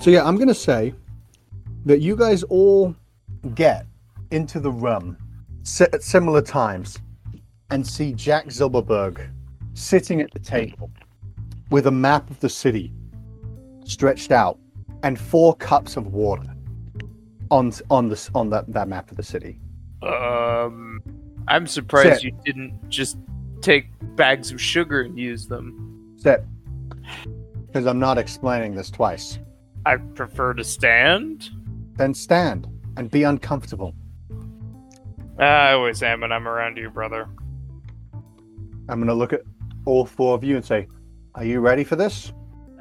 So yeah, I'm gonna say that you guys all get into the room at similar times and see Jack Silverberg sitting at the table with a map of the city stretched out and four cups of water on on this on that, that map of the city. Um, I'm surprised Sit. you didn't just take bags of sugar and use them. Sit. Because I'm not explaining this twice. I prefer to stand. Then stand and be uncomfortable. Ah, I always am when I'm around you, brother. I'm gonna look at all four of you and say, Are you ready for this?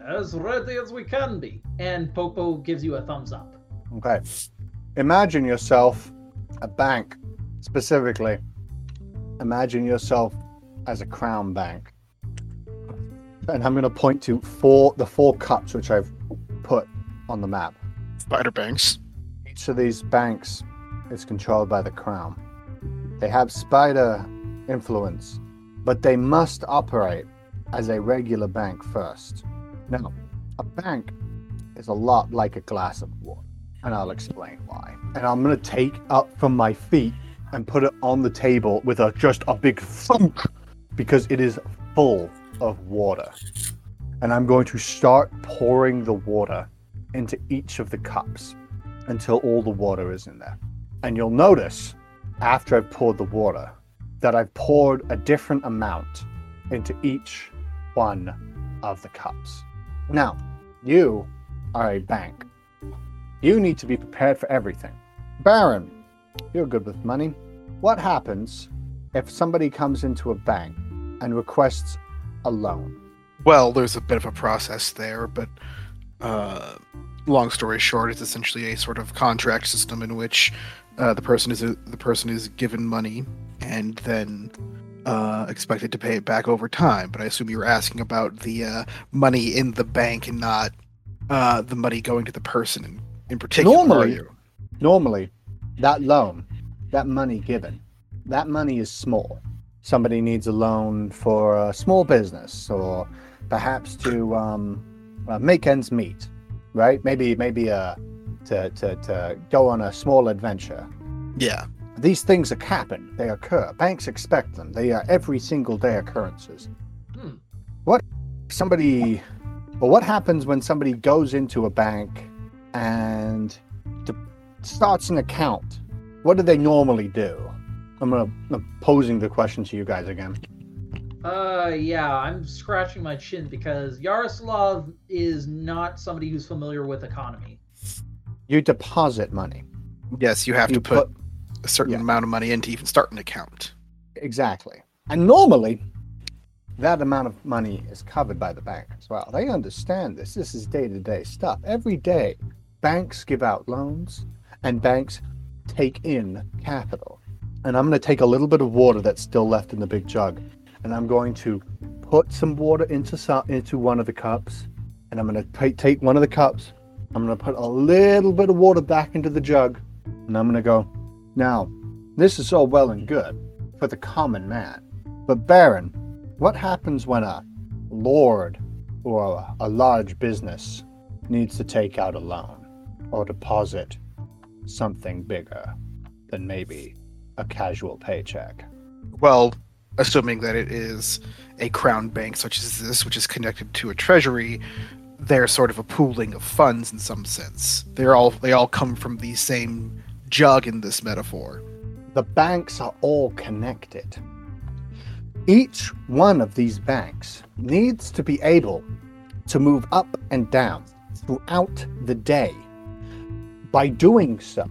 As ready as we can be. And Popo gives you a thumbs up. Okay. Imagine yourself a bank, specifically. Imagine yourself as a crown bank. And I'm going to point to four the four cups which I've put on the map. Spider Banks. Each of these banks is controlled by the crown. They have spider influence, but they must operate as a regular bank first. Now, a bank is a lot like a glass of water, and I'll explain why. And I'm gonna take up from my feet and put it on the table with a just a big thunk because it is full of water. And I'm going to start pouring the water into each of the cups until all the water is in there. And you'll notice after I've poured the water that I've poured a different amount into each one of the cups. Now, you are a bank. You need to be prepared for everything. Baron, you're good with money. What happens if somebody comes into a bank and requests a loan? Well, there's a bit of a process there, but uh, long story short, it's essentially a sort of contract system in which uh, the person is the person is given money and then uh, expected to pay it back over time. But I assume you were asking about the uh, money in the bank and not uh, the money going to the person in, in particular. Normally- you? Normally, that loan, that money given, that money is small. Somebody needs a loan for a small business or perhaps to um, uh, make ends meet, right? Maybe, maybe uh, to, to, to go on a small adventure. yeah. These things happen, they occur. Banks expect them. They are every single day occurrences. Hmm. What somebody, well, what happens when somebody goes into a bank and starts an account? What do they normally do? I'm gonna I'm posing the question to you guys again. Uh, yeah, I'm scratching my chin because Yaroslav is not somebody who's familiar with economy. You deposit money. Yes, you have You to put, a certain yeah. amount of money in to even start an account. Exactly. And normally, that amount of money is covered by the bank as well. They understand this. This is day to day stuff. Every day, banks give out loans and banks take in capital. And I'm going to take a little bit of water that's still left in the big jug and I'm going to put some water into into one of the cups and I'm going to take one of the cups. I'm going to put a little bit of water back into the jug and I'm going to go, now, this is all well and good for the common man. But Baron, what happens when a lord or a large business needs to take out a loan or deposit something bigger than maybe a casual paycheck? Well, assuming that it is a crown bank such as this, which is connected to a treasury, they're sort of a pooling of funds in some sense. They're all they all come from the same jug in this metaphor. The banks are all connected. Each one of these banks needs to be able to move up and down throughout the day. By doing so,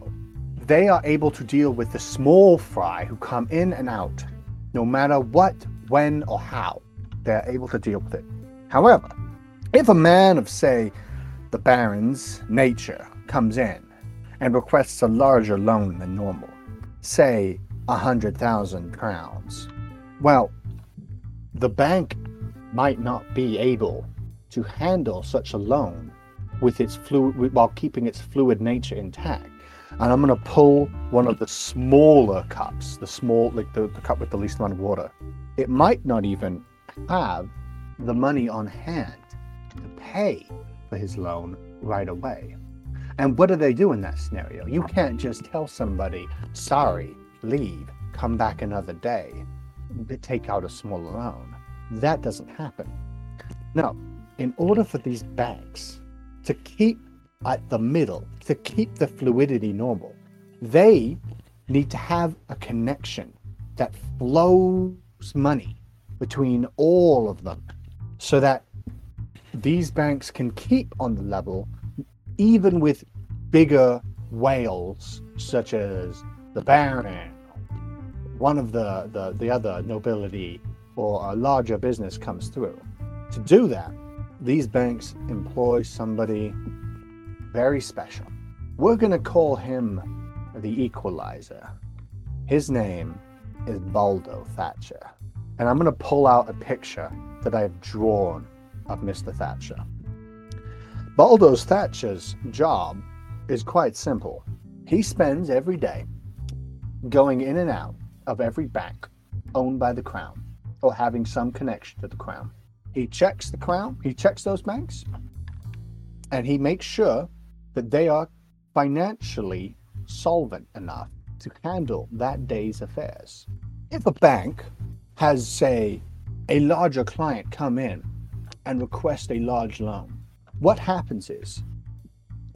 they are able to deal with the small fry who come in and out, no matter what, when, or how. They're able to deal with it. However, if a man of, say, the Baron's nature comes in and requests a larger loan than normal, say a hundred thousand crowns, well, the bank might not be able to handle such a loan with its fluid while keeping its fluid nature intact. And I'm going to pull one of the smaller cups, the small, like the, the cup with the least amount of water. It might not even have the money on hand to pay for his loan right away. And what do they do in that scenario? You can't just tell somebody, sorry, leave, come back another day, take out a small loan. That doesn't happen. Now, in order for these banks to keep at the middle, to keep the fluidity normal, they need to have a connection that flows money between all of them so that these banks can keep on the level even with bigger whales such as the baron one of the, the, the other nobility or a larger business comes through. To do that these banks employ somebody very special we're going to call him the equalizer his name is baldo thatcher and i'm going to pull out a picture that i've drawn of Mr. Thatcher. Baldo's Thatcher's job is quite simple. He spends every day going in and out of every bank owned by the crown or having some connection to the crown. He checks the crown, he checks those banks, and he makes sure that they are financially solvent enough to handle that day's affairs. If a bank has, say, a larger client come in and request a large loan. What happens is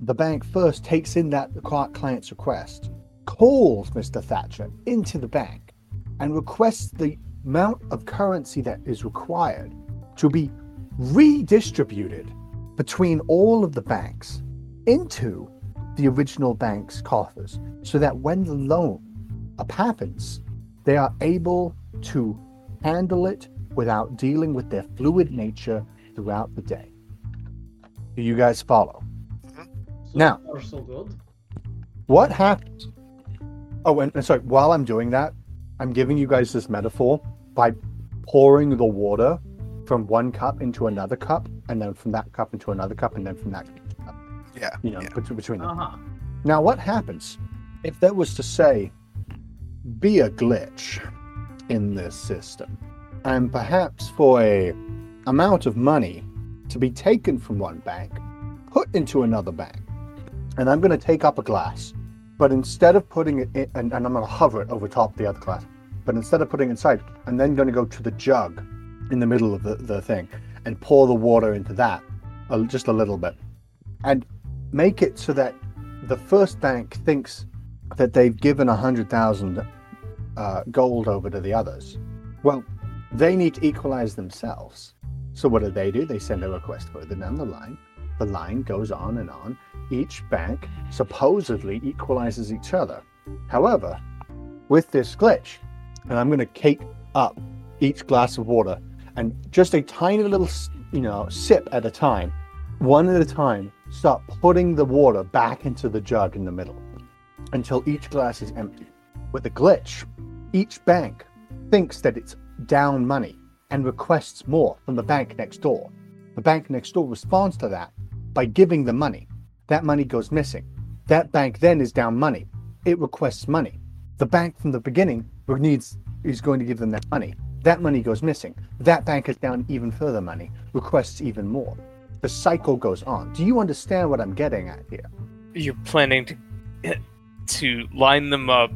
the bank first takes in that client's request, calls Mr. Thatcher into the bank, and requests the amount of currency that is required to be redistributed between all of the banks into the original bank's coffers so that when the loan up happens, they are able to handle it without dealing with their fluid nature throughout the day. Do you guys follow? Mm-hmm. So Now- far, so. What happens? Oh, and, and sorry, while I'm doing that, I'm giving you guys this metaphor by pouring the water from one cup into another cup, and then from that cup into another cup, and then from that, Yeah. you know, yeah. between them. Uh huh. Now, what happens if there was to say be a glitch in this system, and perhaps for a amount of money to be taken from one bank, put into another bank, and I'm going to take up a glass, but instead of putting it in, and, and I'm going to hover it over top the other glass, but instead of putting it inside, I'm then going to go to the jug in the middle of the, the thing and pour the water into that, a, just a little bit, and make it so that the first bank thinks that they've given a hundred thousand uh, gold over to the others. Well, they need to equalize themselves. So what do they do? They send a request further down the line. The line goes on and on. Each bank supposedly equalizes each other. However, with this glitch, and I'm going to cake up each glass of water, and just a tiny little, you know, sip at a time, one at a time, start putting the water back into the jug in the middle until each glass is empty. With a glitch, each bank thinks that it's down money and requests more from the bank next door. The bank next door responds to that by giving the money. That money goes missing. That bank then is down money. It requests money. The bank from the beginning needs is going to give them that money. That money goes missing. That bank is down even further money, requests even more. The cycle goes on. Do you understand what I'm getting at here? You're planning to to line them up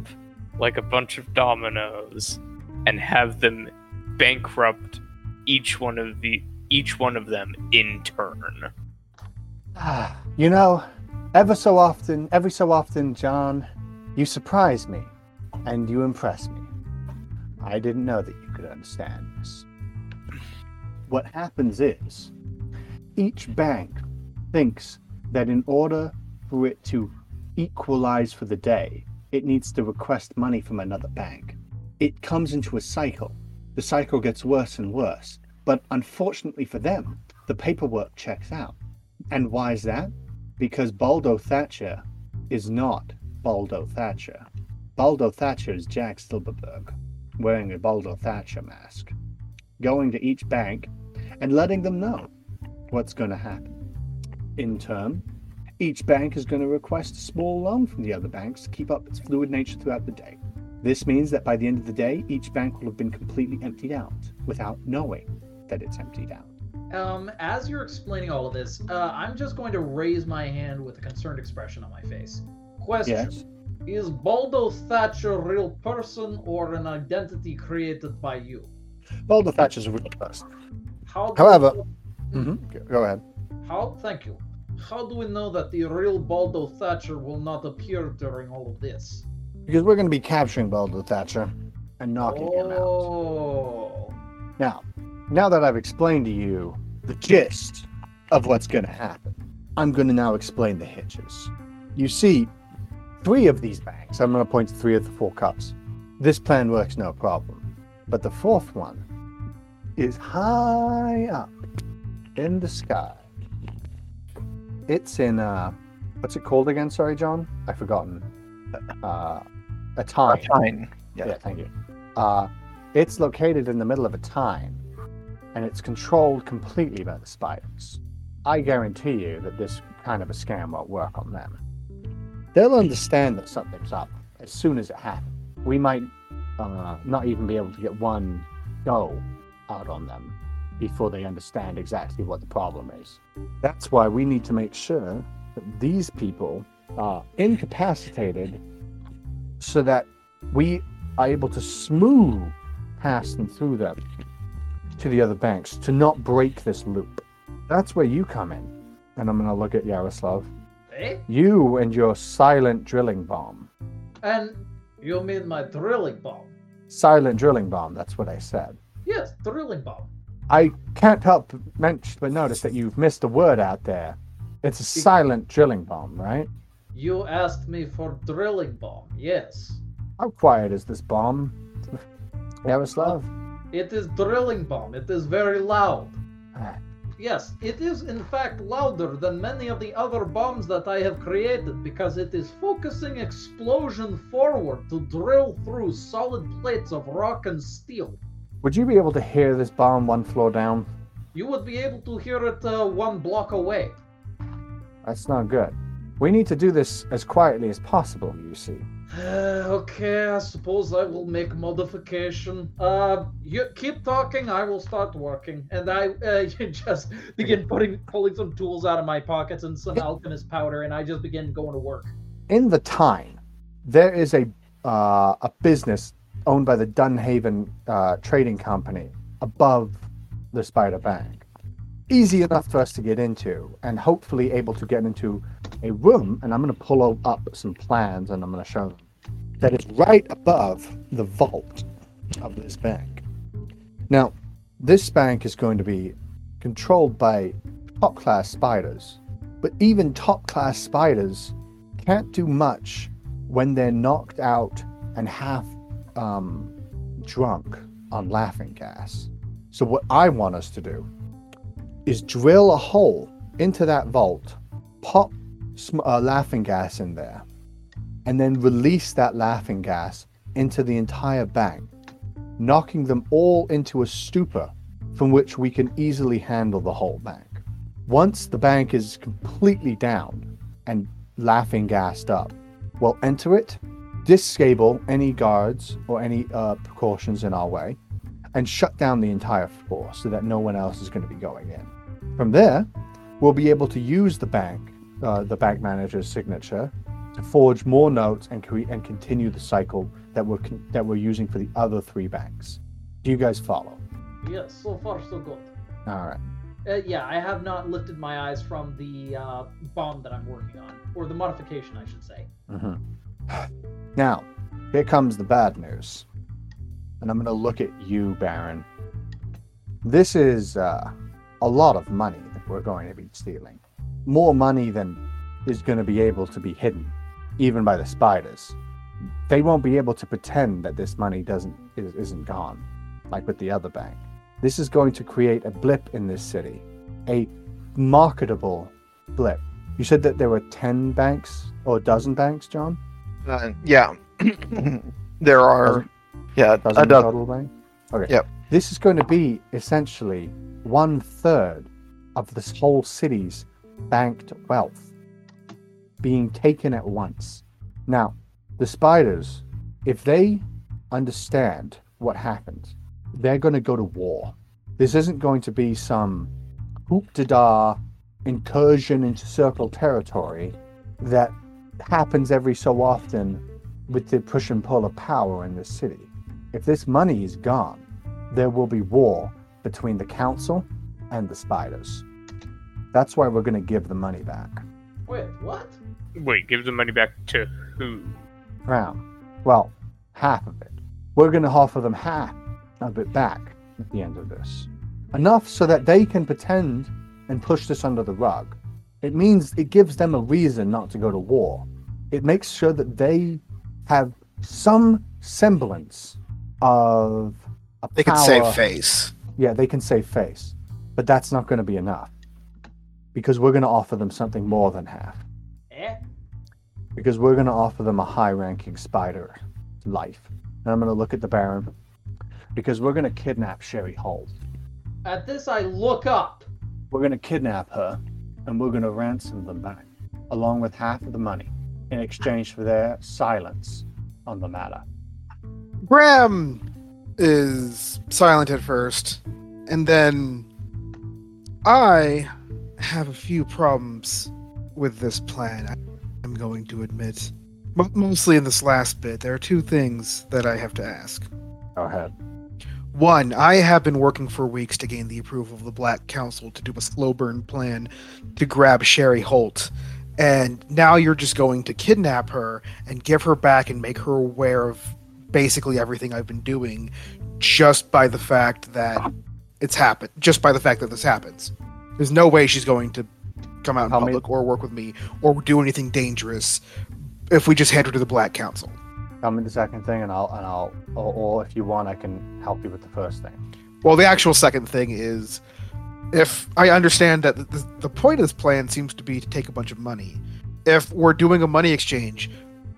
like a bunch of dominoes and have them bankrupt each one of the each one of them in turn. Ah, you know, ever so often, every so often, John, you surprise me and you impress me. I didn't know that you could understand this. What happens is, each bank thinks that in order for it to equalize for the day, it needs to request money from another bank. It comes into a cycle. The cycle gets worse and worse. But unfortunately for them, the paperwork checks out. And why is that? Because Baldo Thatcher is not Baldo Thatcher. Baldo Thatcher is Jack Silverberg, wearing a Baldo Thatcher mask, going to each bank and letting them know what's going to happen. In turn, each bank is going to request a small loan from the other banks to keep up its fluid nature throughout the day. This means that by the end of the day, each bank will have been completely emptied out without knowing that it's emptied out. Um, as you're explaining all of this, uh, I'm just going to raise my hand with a concerned expression on my face. Question: Yes. Is Baldo Thatcher a real person or an identity created by you? Baldo Thatcher is a real person. How? However- we- Mm-hmm. Go ahead. How? Thank you. How do we know that the real Baldo Thatcher will not appear during all of this? Because we're going to be capturing Baldo Thatcher and knocking him out. Oh. Now, now that I've explained to you the gist of what's going to happen, I'm going to now explain the hitches. You see, three of these banks, I'm going to point to three of the four cups. This plan works no problem. But the fourth one is high up in the sky. It's in, uh, what's it called again? Sorry, John? I've forgotten. Uh, a time. Fine. Yeah, Yeah. thank you. Uh, it's located in the middle of a time, and it's controlled completely by the spiders. I guarantee you that this kind of a scam won't work on them. They'll understand that something's up as soon as it happens. We might uh, not even be able to get one go out on them before they understand exactly what the problem is. That's why we need to make sure that these people are incapacitated so that we are able to smooth past and through them to the other banks to not break this loop. That's where you come in. And I'm going to look at Yaroslav. Eh? You and your silent drilling bomb. And you mean my drilling bomb? Silent drilling bomb, that's what I said. Yes, drilling bomb. I can't help mention but notice that you've missed a word out there. It's a silent drilling bomb, right? You asked me for drilling bomb. Yes. How quiet is this bomb? Yaroslav? It is drilling bomb. It is very loud. Ah. Yes, it is in fact louder than many of the other bombs that I have created because it is focusing explosion forward to drill through solid plates of rock and steel. Would you be able to hear this bomb one floor down? You would be able to hear it uh, one block away. That's not good. We need to do this as quietly as possible, you see. okay, I suppose I will make modification. Uh, you keep talking. I will start working, and I uh, just begin putting pulling some tools out of my pockets and some alchemist powder, and I just begin going to work. In the Tyne, there is a uh, a business owned by the Dunhaven uh, Trading Company above the Spider Bank. Easy enough for us to get into, and hopefully able to get into a room. And I'm going to pull up some plans, and I'm going to show them that is right above the vault of this bank. Now, this bank is going to be controlled by top class spiders, but even top class spiders can't do much when they're knocked out and half um, drunk on laughing gas. So, what I want us to do is drill a hole into that vault, pop sm- uh, laughing gas in there, and then release that laughing gas into the entire bank, knocking them all into a stupor from which we can easily handle the whole bank. Once the bank is completely down and laughing gassed up, we'll enter it, disable any guards or any uh, precautions in our way, and shut down the entire floor so that no one else is going to be going in. From there, we'll be able to use the bank, uh, the bank manager's signature, to forge more notes and cre- and continue the cycle that we're con- that we're using for the other three banks. Do you guys follow? Yes, so far so good. All right. Uh, yeah, I have not lifted my eyes from the uh, bomb that I'm working on, or the modification, I should say. Mhm. Now, here comes the bad news. And I'm going to look at you, Baron. This is uh, a lot of money that we're going to be stealing. More money than is going to be able to be hidden, even by the spiders. They won't be able to pretend that this money doesn't is, isn't gone, like with the other bank. This is going to create a blip in this city, a marketable blip. You said that there were ten banks or a dozen banks, John. Uh, yeah. there are. Yeah, dozen a dozen. total. Okay. Yep. This is going to be essentially one third of this whole city's banked wealth being taken at once. Now, the spiders, if they understand what happened, they're going to go to war. This isn't going to be some hoop de da incursion into circle territory that happens every so often with the push and pull of power in this city. If this money is gone, there will be war between the council and the spiders. That's why we're going to give the money back. Wait, what? Wait, give the money back to who? Crown. Well, half of it. We're going to offer them half of it back at the end of this. Enough so that they can pretend and push this under the rug. It means it gives them a reason not to go to war. It makes sure that they have some semblance of a They can power. save face. Yeah, they can save face. But that's not going to be enough. Because we're going to offer them something more than half. Eh? Because we're going to offer them a high ranking spider life. And I'm going to look at the Baron. Because we're going to kidnap Sherry Holt. At this, I look up. We're going to kidnap her and we're going to ransom them back, along with half of the money, in exchange for their silence on the matter. Graham is silent at first, and then I have a few problems with this plan. I- I'm going to admit, mostly in this last bit. There are two things that I have to ask. Go ahead. One, I have been working for weeks to gain the approval of the Black Council to do a slow burn plan to grab Sherry Holt. And now you're just going to kidnap her and give her back and make her aware of basically everything I've been doing just by the fact that it's happened. Just by the fact that this happens. There's no way she's going to come out in Tell me- public or work with me or do anything dangerous if we just hand her to the Black Council. Tell me the second thing, and I'll and I'll or, or if you want, I can help you with the first thing. Well, the actual second thing is if I understand that the, the point of this plan seems to be to take a bunch of money. If we're doing a money exchange,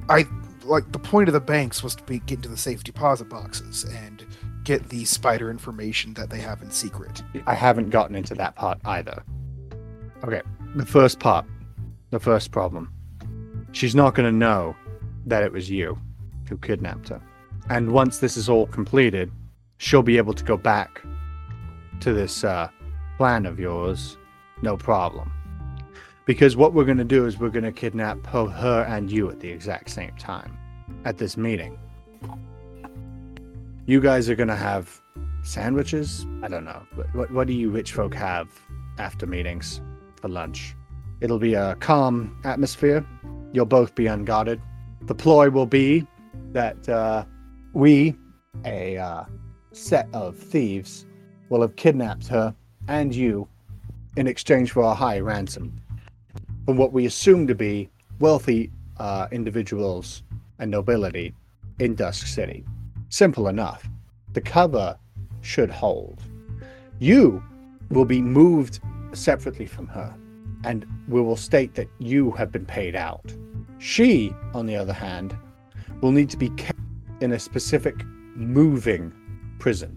I like the point of the banks was to be get into the safe deposit boxes and get the spider information that they have in secret. I haven't gotten into that part either. Okay, the first part, the first problem. She's not going to know that it was you who kidnapped her. And once this is all completed, she'll be able to go back to this uh, plan of yours, no problem. Because what we're going to do is we're going to kidnap her, her and you at the exact same time at this meeting. You guys are going to have sandwiches? I don't know. What, what, what do you rich folk have after meetings for lunch? It'll be a calm atmosphere. You'll both be unguarded. The ploy will be that uh, we, a uh, set of thieves, will have kidnapped her and you in exchange for a high ransom from what we assume to be wealthy uh, individuals and nobility in Dusk City. Simple enough. The cover should hold. You will be moved separately from her, and we will state that you have been paid out. She, on the other hand, will need to be kept in a specific moving prison.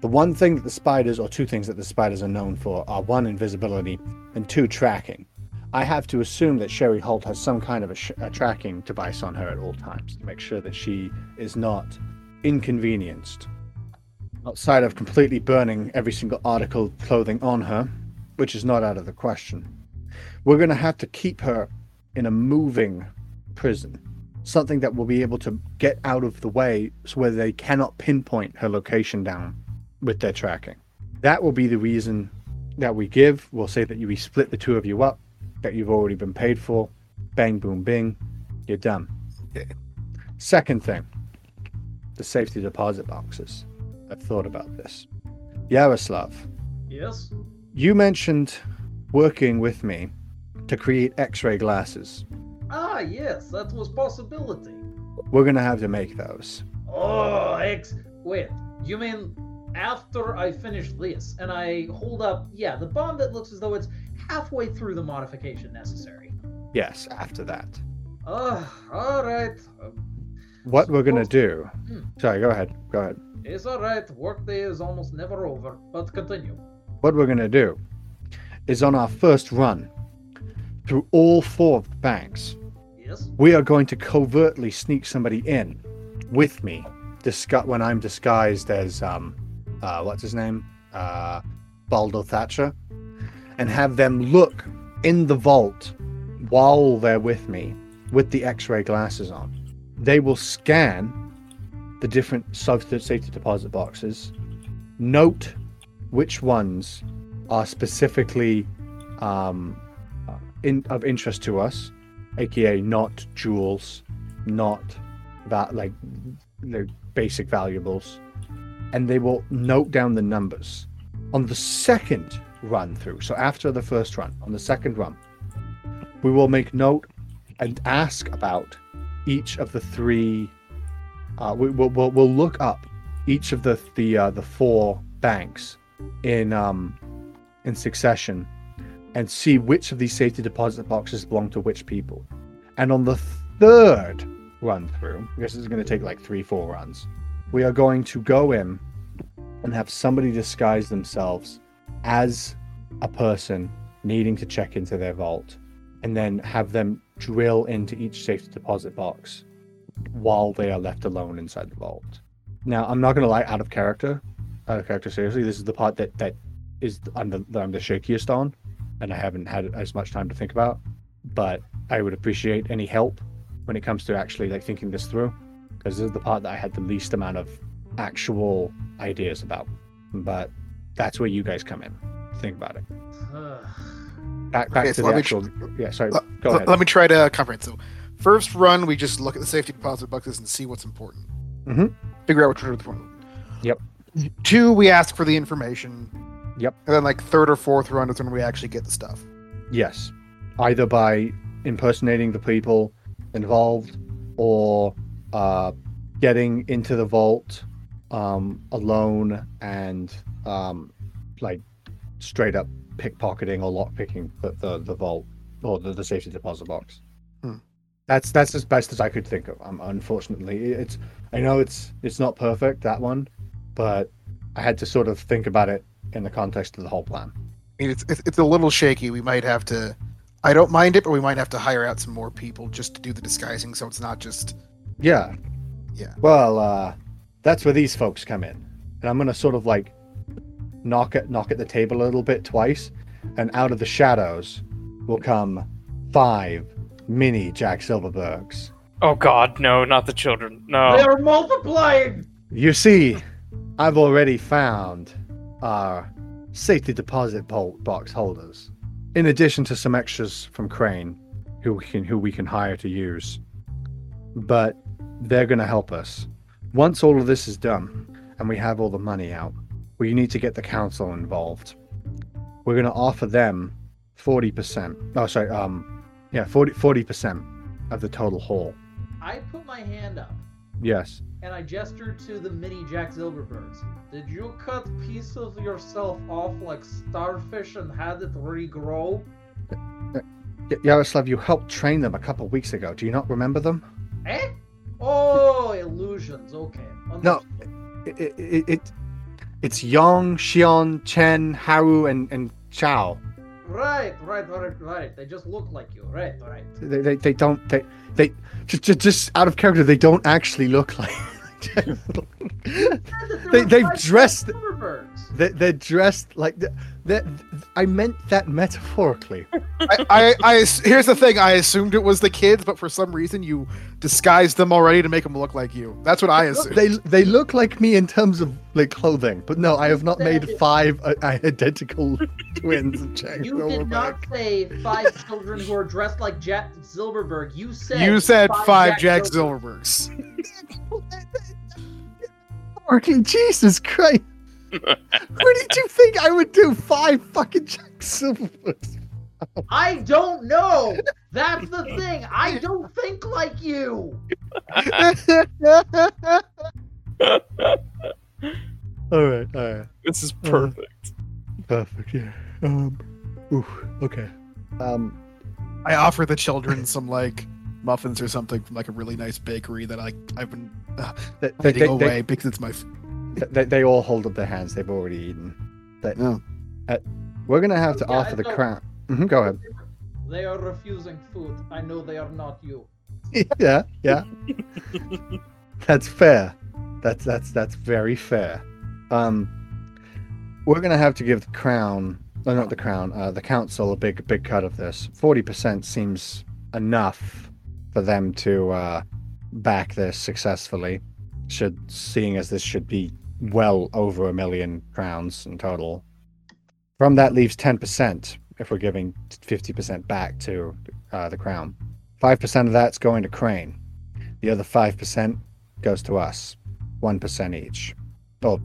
The one thing that the spiders, or two things that the spiders are known for, are one, invisibility, and two, tracking. I have to assume that Sherry Holt has some kind of a, sh- a tracking device on her at all times to make sure that she is not inconvenienced. Outside of completely burning every single article of clothing on her, which is not out of the question, we're going to have to keep her in a moving prison. Something that will be able to get out of the way so where they cannot pinpoint her location down with their tracking. That will be the reason that we give. We'll say that you we split the two of you up, that you've already been paid for. Bang, boom, bing. You're done. Okay. Second thing the safety deposit boxes. I've thought about this. Yaroslav, Yes? you mentioned working with me to create x ray glasses. Ah, yes, that was possibility. We're going to have to make those. Oh, ex. Wait, you mean after I finish this and I hold up, yeah, the bomb that looks as though it's halfway through the modification necessary? Yes, after that. Ah, alright. Um, What we're going to Suppose- do. Hmm. Sorry, go ahead. Go ahead. It's alright, workday is almost never over, but continue. What we're going to do is on our first run through all four of the banks, Yes? we are going to covertly sneak somebody in with me when I'm disguised as um uh what's his name? Uh Baldo Thatcher. and have them look in the vault while they're with me with the x-ray glasses on. They will scan the different safety deposit boxes, note which ones are specifically um, in, of interest to us, aka not jewels, not that like the basic valuables, and they will note down the numbers on the second run through. So after the first run, on the second run, we will make note and ask about each of the three. Uh, we, will we'll, we'll look up each of the the uh, the four banks in um in succession and see which of these safety deposit boxes belong to which people. And on the third run through, I guess is going to take like three, four runs, we are going to go in and have somebody disguise themselves as a person needing to check into their vault and then have them drill into each safety deposit box while they are left alone inside the vault. Now, I'm not going to lie, out of character, out of character, seriously, this is the part that, that is the, that I'm the shakiest on and I haven't had as much time to think about. But I would appreciate any help when it comes to actually like thinking this through, because this is the part that I had the least amount of actual ideas about. But that's where you guys come in. Think about it. Back back Okay, to so the let me actual. yeah, sorry. Let- Go let, ahead. let me try to comprehend. So, first run, we just look at the safety deposit boxes and see what's important. Mm-hmm. Figure out which one's are important. Yep. Two, we ask for the information. Yep. And then, like third or fourth run is when we actually get the stuff. Yes, either by impersonating the people involved or uh, getting into the vault um, alone and um, like straight up pickpocketing or lockpicking the, the, the vault or the, the safety deposit box. Hmm. That's that's as best as I could think of. Um, unfortunately, it's I know it's it's not perfect that one, but I had to sort of think about it in the context of the whole plan. I mean, it's, it's it's a little shaky. We might have to. I don't mind it, but we might have to hire out some more people just to do the disguising, so it's not just. Yeah. Yeah. Well, uh, that's where these folks come in, and I'm gonna sort of like knock at knock at the table a little bit twice, and out of the shadows will come five mini Jack Silverbergs. Oh God, no, not the children. No. They are multiplying. You see, I've already found our safety deposit box holders, in addition to some extras from Crane, who we can who we can hire to use. But they're going to help us. Once all of this is done and we have all the money out, we need to get the council involved. We're going to offer them 40%. Oh, sorry. Um, yeah, 40 percent of the total haul. I put my hand up Yes. and I gestured to the mini Jack Silverbergs. Did you cut pieces of yourself off like starfish and had it regrow? Yaroslav, you helped train them a couple weeks ago. Do you not remember them? Eh? Oh, illusions. Okay. No. understood. It, it, it it's Yong, Xion, Chen, Haru, and and Chao. Right, right, right, right. They just look like you. Right, right. They, they, they don't they they just, just just out of character. They don't actually look like. They- they've dressed- they, they're dressed like that. That I meant that metaphorically. I, I, I here's the thing. I assumed it was the kids, but for some reason you disguised them already to make them look like you. That's what I assumed. They they look like me in terms of like clothing, but no, I have not made five uh, identical twins of Jack You did not Silverback. say five children who are dressed like Jack Silverberg. You said you said five Jack Silver- Silverbergs. Fucking Jesus Christ! Where did you think I would do five fucking Jack Silverbergs? I don't know. That's the thing. I don't think like you. all right, all right, This is Uh, perfect. perfect. Yeah. Um. Ooh. Okay. Um. I offer the children some like muffins or something from like a really nice bakery that I I've been uh, They, they, hiding they, away because it's my. F- they, they, they all hold up their hands. They've already eaten. But Oh. uh, we're gonna have to Yeah, offer the I know. crown. Mhm, go ahead. They are refusing food. I know they are not you. yeah, yeah. that's fair. That's that's that's very fair. Um, we're gonna have to give the crown no, not the crown, uh, the council, a big, big cut of this. 40% seems enough for them to uh, back this successfully, should seeing as this should be well over a million crowns in total. From that leaves 10% if we're giving 50% back to uh, the crown. 5% of that's going to Crane. The other 5% goes to us. 1% each. Well,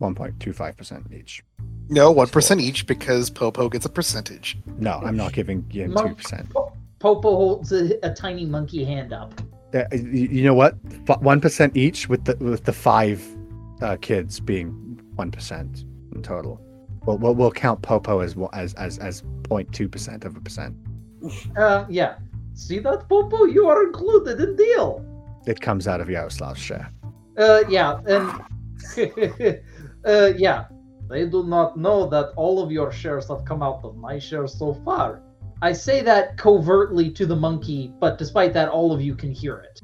1.25% each. No, one percent each because Popo gets a percentage. No, I'm not giving you Monk- 2%. Po- Popo holds a, a tiny monkey hand up. Uh, you know what? One percent each, with the with the five uh, kids being one percent in total. We'll, we'll we'll count Popo as as as as 0.2 percent of a percent. Uh, yeah. See that, Popo? You are included in deal. It comes out of Yaroslav's share. Uh, yeah, and uh, yeah, they do not know that all of your shares have come out of my share so far. I say that covertly to the monkey, but despite that, all of you can hear it.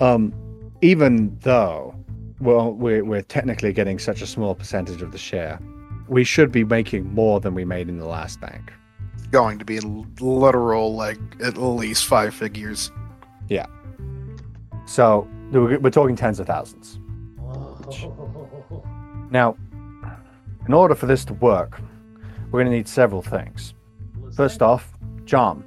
Um, even though, well, we're we're technically getting such a small percentage of the share, we should be making more than we made in the last bank. It's going to be literal, like at least five figures. Yeah. So we're we're talking tens of thousands. Now, in order for this to work, we're going to need several things. First off, John,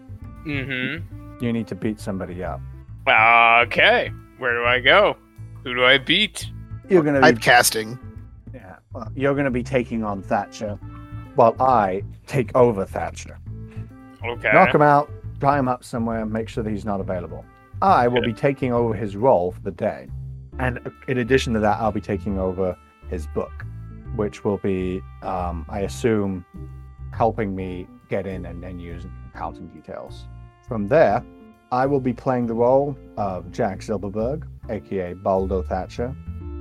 Mm-hmm. you need to beat somebody up. Okay. Where do I go? Who do I beat? You're going to be, Typecasting. yeah, well, you're going to be taking on Thatcher, while I take over Thatcher. Okay. Knock him out, tie him up somewhere, make sure that he's not available. I will be taking over his role for the day, and in addition to that, I'll be taking over his book, which will be, um, I assume, helping me get in and then use accounting details. From there, I will be playing the role of Jack Silverberg, aka Baldo Thatcher,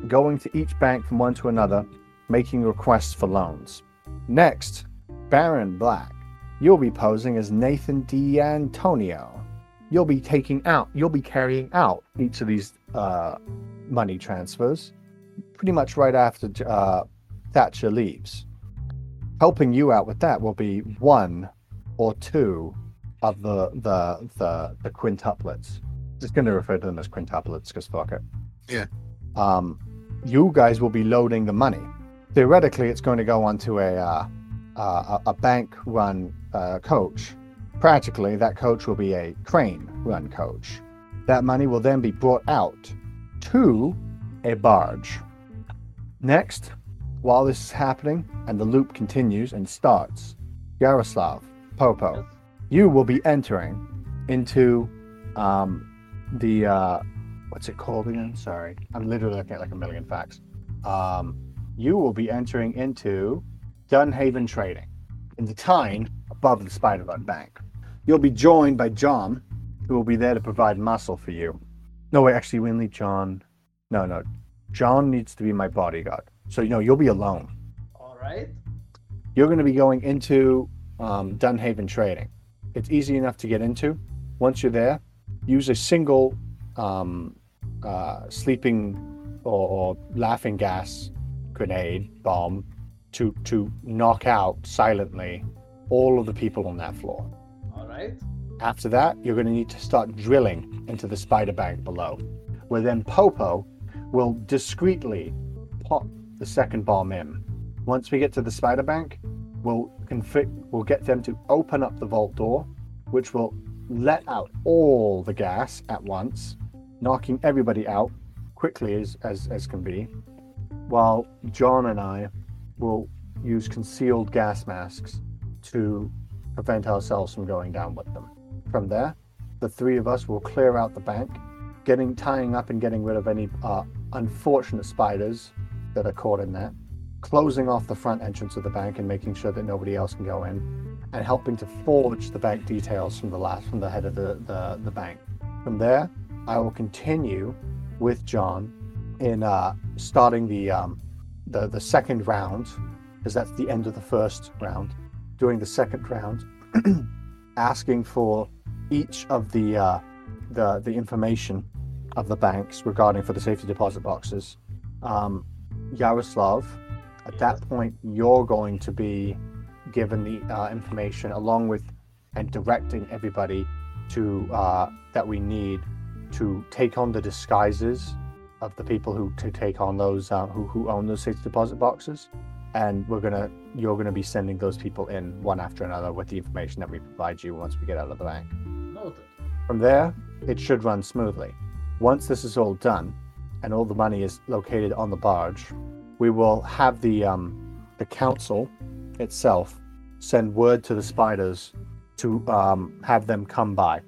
going to each bank from one to another, making requests for loans. Next, Baron Black, you'll be posing as Nathan D'Antonio. You'll be taking out, you'll be carrying out each of these uh, money transfers pretty much right after uh, Thatcher leaves. Helping you out with that will be one or two of the the the, the quintuplets. Just going to refer to them as quintuplets because fuck it. Yeah. Um, you guys will be loading the money. Theoretically, it's going to go onto a uh, uh, a, bank-run uh, coach. Practically, that coach will be a crane-run coach. That money will then be brought out to a barge. Next, while this is happening and the loop continues and starts, Yaroslav, Popo, you will be entering into um, the uh, what's it called again? Sorry, I'm literally looking at like a million facts. Um, you will be entering into Dunhaven Trading in the Tyne above the Spider-Man Bank. You'll be joined by John, who will be there to provide muscle for you. No, wait, actually, we need John. No, no, John needs to be my bodyguard. So, you know, you'll be alone. All right. You're going to be going into um, Dunhaven Trading. It's easy enough to get into. Once you're there, use a single um, uh, sleeping or, or laughing gas grenade bomb to to knock out silently all of the people on that floor. All right. After that, you're going to need to start drilling into the spider bank below, where then Popo will discreetly pop the second bomb in. Once we get to the spider bank, we'll config- we'll get them to open up the vault door, which will let out all the gas at once, knocking everybody out quickly as, as, as can be, while John and I will use concealed gas masks to prevent ourselves from going down with them. From there, the three of us will clear out the bank, getting tying up and getting rid of any uh, unfortunate spiders that are caught in there, closing off the front entrance of the bank and making sure that nobody else can go in, and helping to forge the bank details from the last from the head of the, the, the bank. From there, I will continue with John in uh, starting the um, the the second round, because that's the end of the first round. Doing the second round, asking for each of the uh, the the information of the banks regarding for the safety deposit boxes. Um, Yaroslav, at that point, you're going to be given the uh, information along with and directing everybody to uh, that we need to take on the disguises of the people who to take on those uh, who who own those safe deposit boxes, and we're gonna you're gonna be sending those people in one after another with the information that we provide you once we get out of the bank. Noted. From there, it should run smoothly. Once this is all done, and all the money is located on the barge, we will have the um, the council itself send word to the spiders to um, have them come by.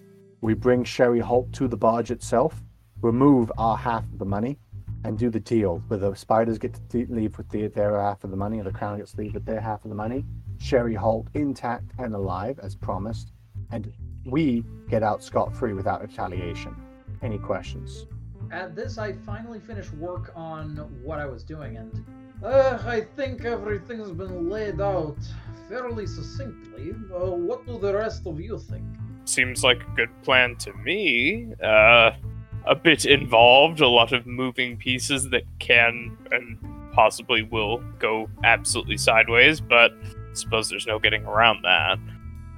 We bring Sherry Holt to the barge itself, remove our half of the money, and do the deal where the spiders get to leave with the, their half of the money, or the crown gets to leave with their half of the money. Sherry Holt intact and alive as promised, and we get out scot free without retaliation. Any questions? At this, I finally finished work on what I was doing, and uh, I think everything's been laid out fairly succinctly. Uh, what do the rest of you think? Seems like a good plan to me. Uh, a bit involved, a lot of moving pieces that can and possibly will go absolutely sideways, but I suppose there's no getting around that.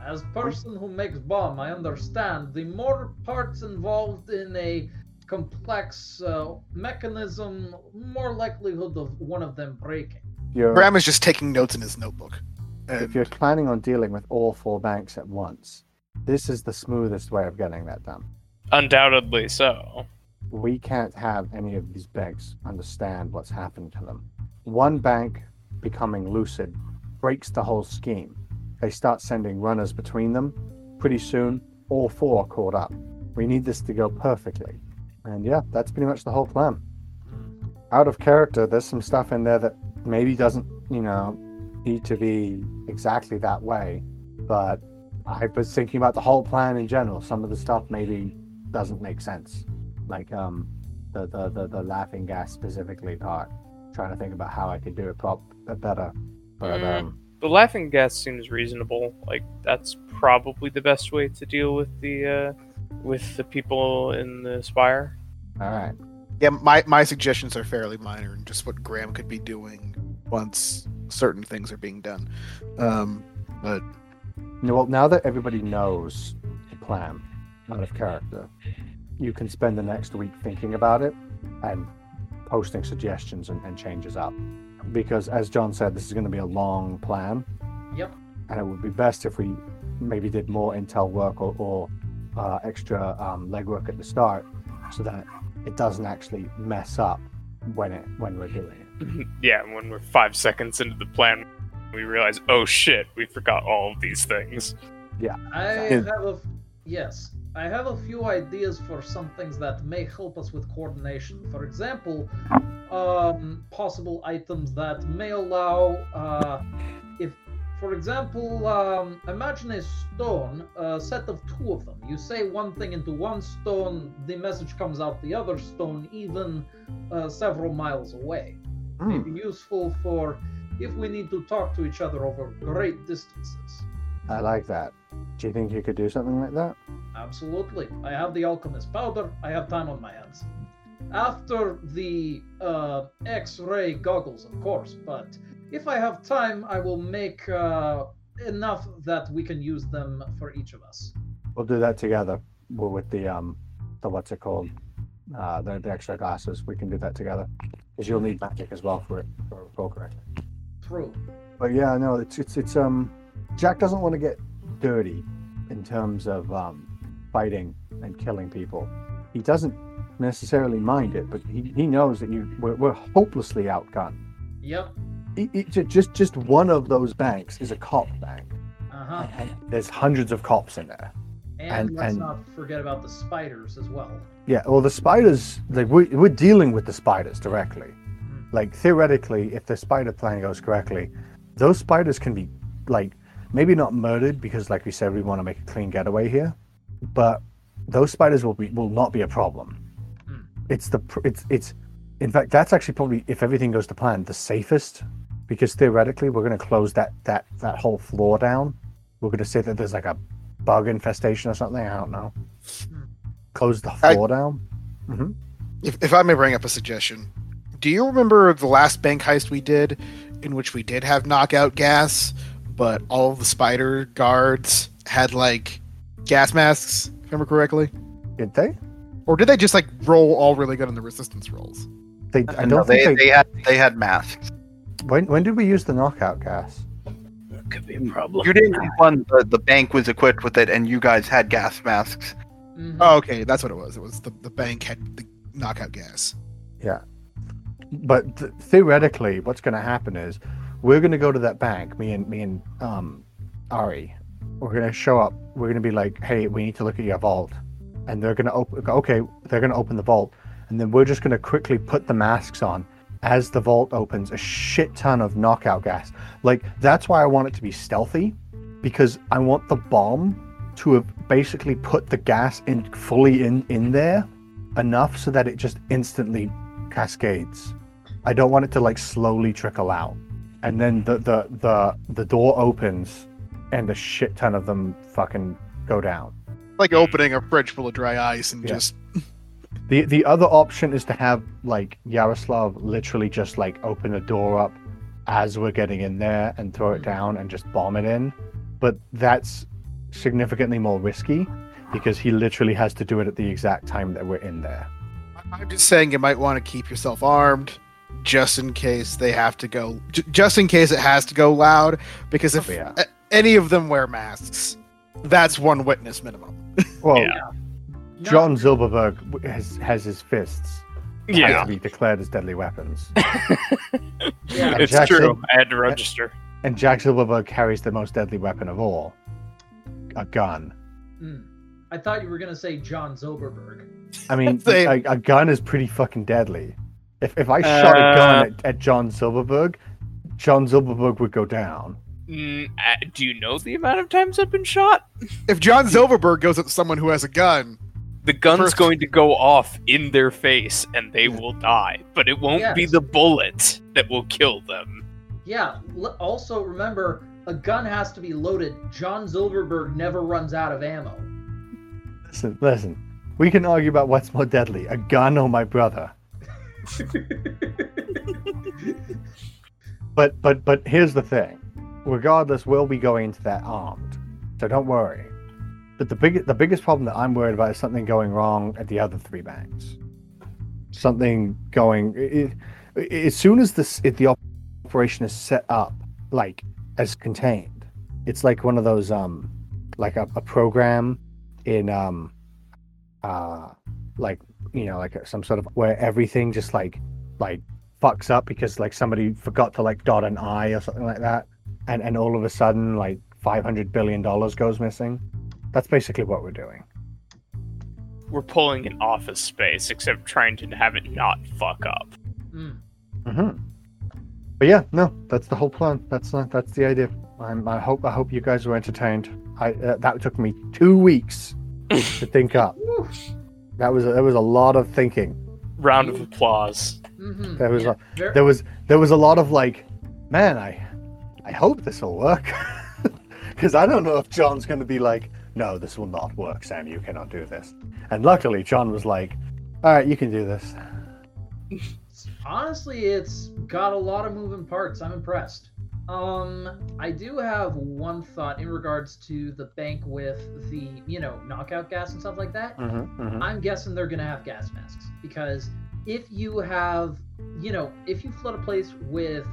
As person who makes bomb, I understand the more parts involved in a complex uh, mechanism, more likelihood of one of them breaking. You're, Graham is just taking notes in his notebook. if you're planning on dealing with all four banks at once, this is the smoothest way of getting that done. Undoubtedly so. we can't have any of these banks understand what's happened to them. One bank becoming lucid breaks the whole scheme. They start sending runners between them. Pretty soon, all four are caught up. We need this to go perfectly. And yeah, that's pretty much the whole plan. Out of character, there's some stuff in there that maybe doesn't, you know, need to be exactly that way. But I was thinking about the whole plan in general. Some of the stuff maybe doesn't make sense like um the the the, the laughing gas specifically part trying to think about how i could do it prop better but Mm. um The laughing gas seems reasonable. Like that's probably the best way to deal with the uh, with the people in the spire. all right yeah, my, my suggestions are fairly minor and just what Graham could be doing once certain things are being done. Um, but No, well now that everybody knows the plan out of character you can spend the next week thinking about it and posting suggestions and, and changes up. Because as john said this is going to be a long plan. Yep. and it would be best if we maybe did more intel work or, or uh, extra um, legwork at the start so that it doesn't actually mess up when it when we're doing it. Yeah, when we're five seconds into the plan, we realize, oh shit, we forgot all of these things. Yeah. I have a yes. I have a few ideas for some things that may help us with coordination. For example, um, possible items that may allow, uh, if, for example, um, imagine a stone, a set of two of them. You say one thing into one stone, the message comes out the other stone, even uh, several miles away. May be useful for if we need to talk to each other over great distances. i like that do you think you could do something like that Absolutely. I have the alchemist powder. I have time on my hands. After the uh, X-ray goggles, of course. But if I have time, I will make uh, enough that we can use them for each of us. We'll do that together. Well, with the um, the what's it called? Uh, the, the extra glasses. We can do that together. Because you'll need magic as well for it, if I recall correctly. True. But yeah, no, it's it's it's um, Jack doesn't want to get dirty in terms of um, fighting and killing people. He doesn't necessarily mind it, but he, he knows that you we're, we're hopelessly outgunned. Yep. It, it, just just one of those banks is a cop bank, Uh huh. and there's hundreds of cops in there. And, And- let's and- not forget about the spiders as well. Yeah, well, the spiders, like we, we're dealing with the spiders directly. Like theoretically, if the spider plan goes correctly, those spiders can be like maybe not murdered because, like we said, we want to make a clean getaway here, but those spiders will be will not be a problem. Hmm. It's the it's it's in fact that's actually probably if everything goes to plan the safest because theoretically we're going to close that that that whole floor down. We're going to say that there's like a bug infestation or something. I don't know. Hmm. Close the I- floor down. hmm if, if I may bring up a suggestion, do you remember the last bank heist we did in which we did have knockout gas, but all of the spider guards had like gas masks, if I remember correctly. Did they? Or did they just like roll all really good on the resistance rolls? They. I don't they, think they. they had they had masks. When when did we use the knockout gas? Could be a problem. You didn't one the, the bank was equipped with it, and you guys had gas masks. Mhm. Oh, okay, that's what it was. It was the, the bank had the knockout gas. But th- theoretically, what's going to happen is we're going to go to that bank. Me and me and um, Ari, we're going to show up. We're going to be like, "Hey, we need to look at your vault," and they're going to open. Okay, they're going to open the vault, and then we're just going to quickly put the masks on. As the vault opens, a shit ton of knockout gas. Like that's why I want it to be stealthy, because I want the bomb to have basically put the gas in fully in in there enough so that it just instantly cascades. I don't want it to like slowly trickle out. And then the the the, the door opens and a shit ton of them fucking go down. Like opening a fridge full of dry ice and Yeah. just The the other option is to have like Yaroslav literally just like open the door up as we're getting in there and throw it hmm. down and just bomb it in. But that's significantly more risky because he literally has to do it at the exact time that we're in there. I'm just saying you might want to keep yourself armed just in case they have to go j- just in case it has to go loud because if Oh, yeah. a- any of them wear masks that's one witness minimum Well, Yeah. No, John Silverberg has has his fists Yeah, to be declared as deadly weapons. Yeah. it's Jackson- true. I had to register. And Jack Silverberg carries the most deadly weapon of all a gun. mm. I thought you were gonna say John Silverberg. I mean, a, a gun is pretty fucking deadly. If, if I shot a Uh, gun at, at John Silverberg, John Silverberg would go down. Mm, uh, do you know the amount of times I've been shot? if john Silverberg goes at someone who has a gun The gun's First- going to go off in their face and they will die, but it won't be the bullet that will kill them. Yeah. l- Also remember, a gun has to be loaded. John Silverberg never runs out of ammo. Listen, listen. We can argue about what's more deadly, a gun or my brother. But but but here's the thing. Regardless, we'll be going into that armed. So don't worry. But the big the biggest problem that I'm worried about is something going wrong at the other three banks. Something going it, it, as soon as this if the operation is set up like as contained. It's like one of those um like a, a program in um uh like you know like some sort of where everything just like like fucks up because like somebody forgot to like dot an i or something like that. And and all of a sudden like 500 billion dollars goes missing. That's basically what we're doing. We're pulling an office space, except trying to have it not fuck up. Mm. hmm but yeah no that's the whole plan. That's uh, that's the idea. I'm, i hope i hope you guys were entertained. I uh, that took me two weeks to think up. Woo. That was a, that was a lot of thinking. Round of applause. Mhm. There was Yeah, a- ver- there was there was a lot of like man i i hope this will work. Because i don't know if john's going to be like no this will not work sam. You cannot do this. And luckily john was like all right you can do this. Honestly it's got a lot of moving parts. I'm impressed um i do have one thought in regards to the bank with the you know knockout gas and stuff like that. Mm-hmm, i'm guessing they're gonna have gas masks because if you have you know if you flood a place with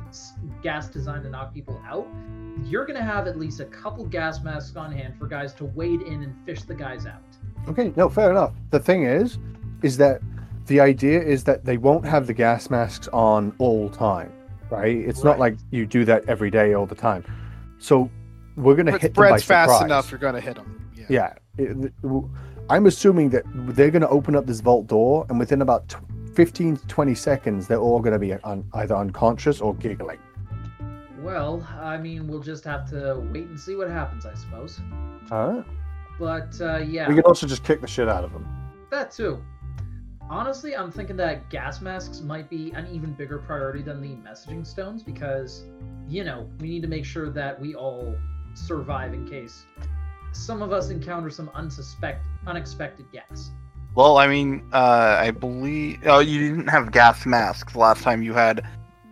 gas designed to knock people out you're gonna have at least a couple gas masks on hand for guys to wade in and fish the guys out. Okay no fair enough. The thing is is that the idea is that they won't have the gas masks on all time right it's not like you do that every day all the time so we're going to If hit them by bread's fast surprise. enough you're gonna hit them yeah. Yeah. it- w- I'm assuming that they're going to open up this vault door, and within about tw 15 to 20 seconds, they're all going to be un- either unconscious or giggling. well i mean we'll just have to wait and see what happens i suppose All right. but uh, yeah We can also just kick the shit out of them. That too. Honestly, I'm thinking that gas masks might be an even bigger priority than the messaging stones because, you know, we need to make sure that we all survive in case some of us encounter some unsuspect, unexpected gas. Well, I mean, uh, I believe oh, you didn't have gas masks last time you had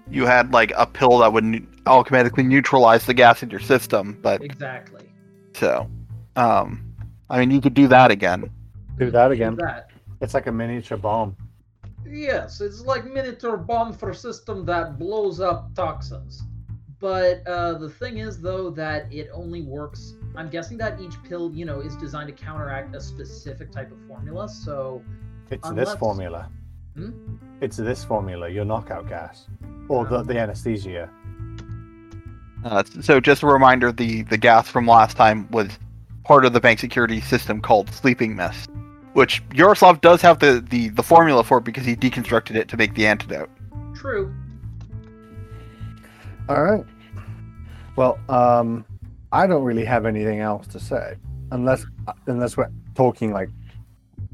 you had like a pill that would ne- automatically neutralize the gas in your system. But Exactly. so, um, I mean, you could do that again. Do that again. That. It's like a miniature bomb. Yes, it's like miniature bomb for system that blows up toxins. But uh, the thing is, though, that it only works. I'm guessing that each pill, you know, is designed to counteract a specific type of formula. So, It's this formula. Hmm? It's this formula, your knockout gas. Or the, the anesthesia. Uh, so just a reminder, the the gas from last time was part of the bank security system called sleeping mist, which Yaroslav does have the, the, the formula for because he deconstructed it to make the antidote. true. All right. Well, um, I don't really have anything else to say, unless unless we're talking like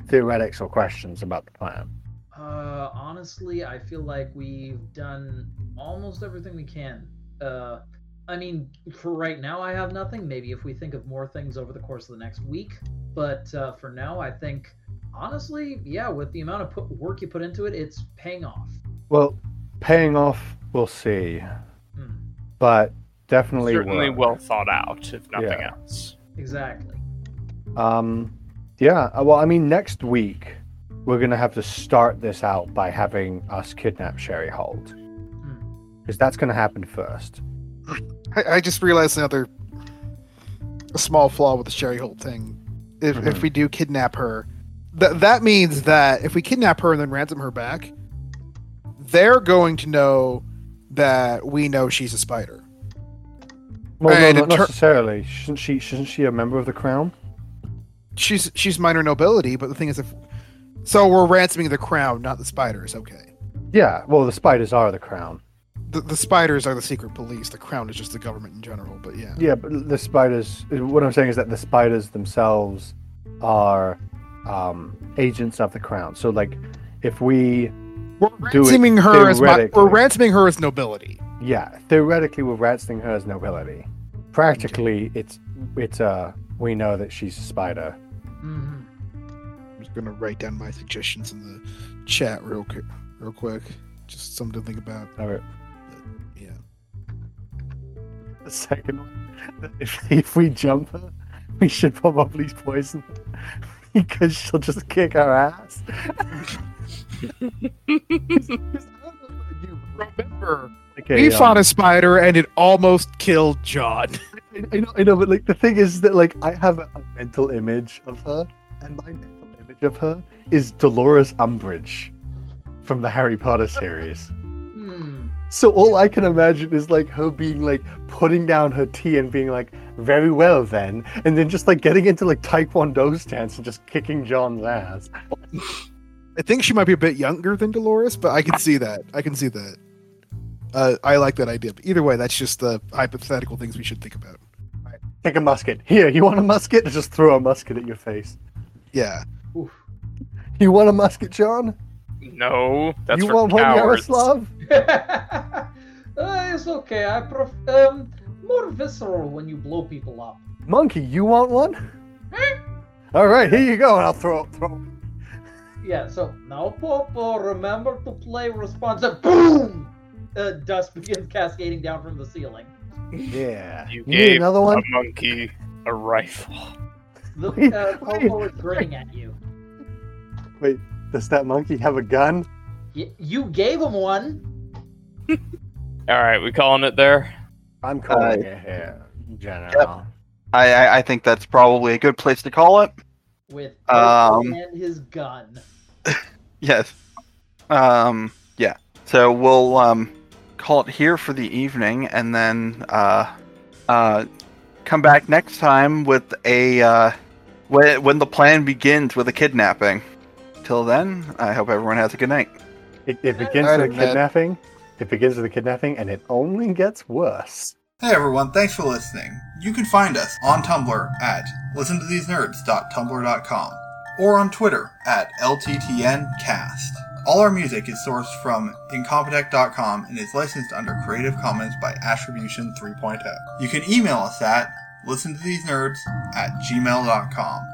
theoretics or questions about the plan. Uh, honestly, I feel like we've done almost everything we can. Uh, I mean, for right now, I have nothing. Maybe if we think of more things over the course of the next week. But uh, for now, I think, honestly, yeah, with the amount of put, work you put into it, it's paying off. Well, paying off, we'll see, Hmm, but definitely Certainly work. well thought out, if nothing Yeah. else. exactly. Um, yeah. uh, Well, I mean, next week we're gonna have to start this out by having us kidnap Sherry Holt, Hmm. because that's gonna happen first. I, I just realized another a small flaw with the Sherry Holt thing. If if Mhm. we do kidnap her, that that means that if we kidnap her and then ransom her back, they're going to know that we know she's a spider. Well, And no, not ter- necessarily. Shouldn't she? Shouldn't she a member of the crown? She's she's minor nobility, but the thing is, if so, we're ransoming the crown, not the spiders. Okay, Yeah. Well, the spiders are the crown. The, the spiders are the secret police. The crown is just the government in general. But yeah, Yeah, but the spiders. What I'm saying is that the spiders themselves are um, agents of the crown. So, like, if we, we're ransoming her as theoretically. we're ransoming her as nobility. yeah, theoretically, we're ransoming her as nobility. Practically, it's it's uh we know that she's a spider. hmm I'm just gonna write down my suggestions in the chat real quick, real quick. Just something to think about. All right. The second one, if if we jump her, we should probably poison her because she'll just kick our ass. You remember we um, fought a spider and it almost killed John. I, I know, I know, but like the thing is that like I have a, a mental image of her, and my mental image of her is Dolores Umbridge from the Harry Potter series. So all I can imagine is like her being like putting down her tea and being like, "Very well then," and then just like getting into like Taekwondo stance and just kicking John's ass. I think she might be a bit younger than Dolores, but I can see that. I can see that. Uh, I like that idea. But either way, that's just the hypothetical things we should think about. Take a musket. Here, you want a musket? Just throw a musket at your face. Yeah. Oof. You want a musket, John? No, that's you for want one. Yaroslav? uh, it's okay. I pref- um more visceral when you blow people up. Monkey, you want one? All right, here you go, and I'll throw throw. Yeah. So now, Popo, remember to play responsive. Boom! Uh, dust begins cascading down from the ceiling. Yeah. You need gave another one? a monkey a rifle. The Wait, uh, Popo is grinning at you. Wait, does that monkey have a gun? Y- you gave him one. All right, we calling it there. I'm calling it here, General. I, I I think that's probably a good place to call it. with Um, and his gun. Yes. Um. Yeah. So we'll um call it here for the evening, and then uh uh come back next time with a uh when when the plan begins with a kidnapping. Till then, I hope everyone has a good night. It, it begins Alright, with a Matt. kidnapping. It begins with a kidnapping, and it only gets worse. Hey everyone, thanks for listening. You can find us on Tumblr at listentothesenerds.tumblr.com or on Twitter at LTTNcast. All our music is sourced from incompetech.com and is licensed under Creative Commons by Attribution 3.0. You can email us at listentothesenerds at gmail.com.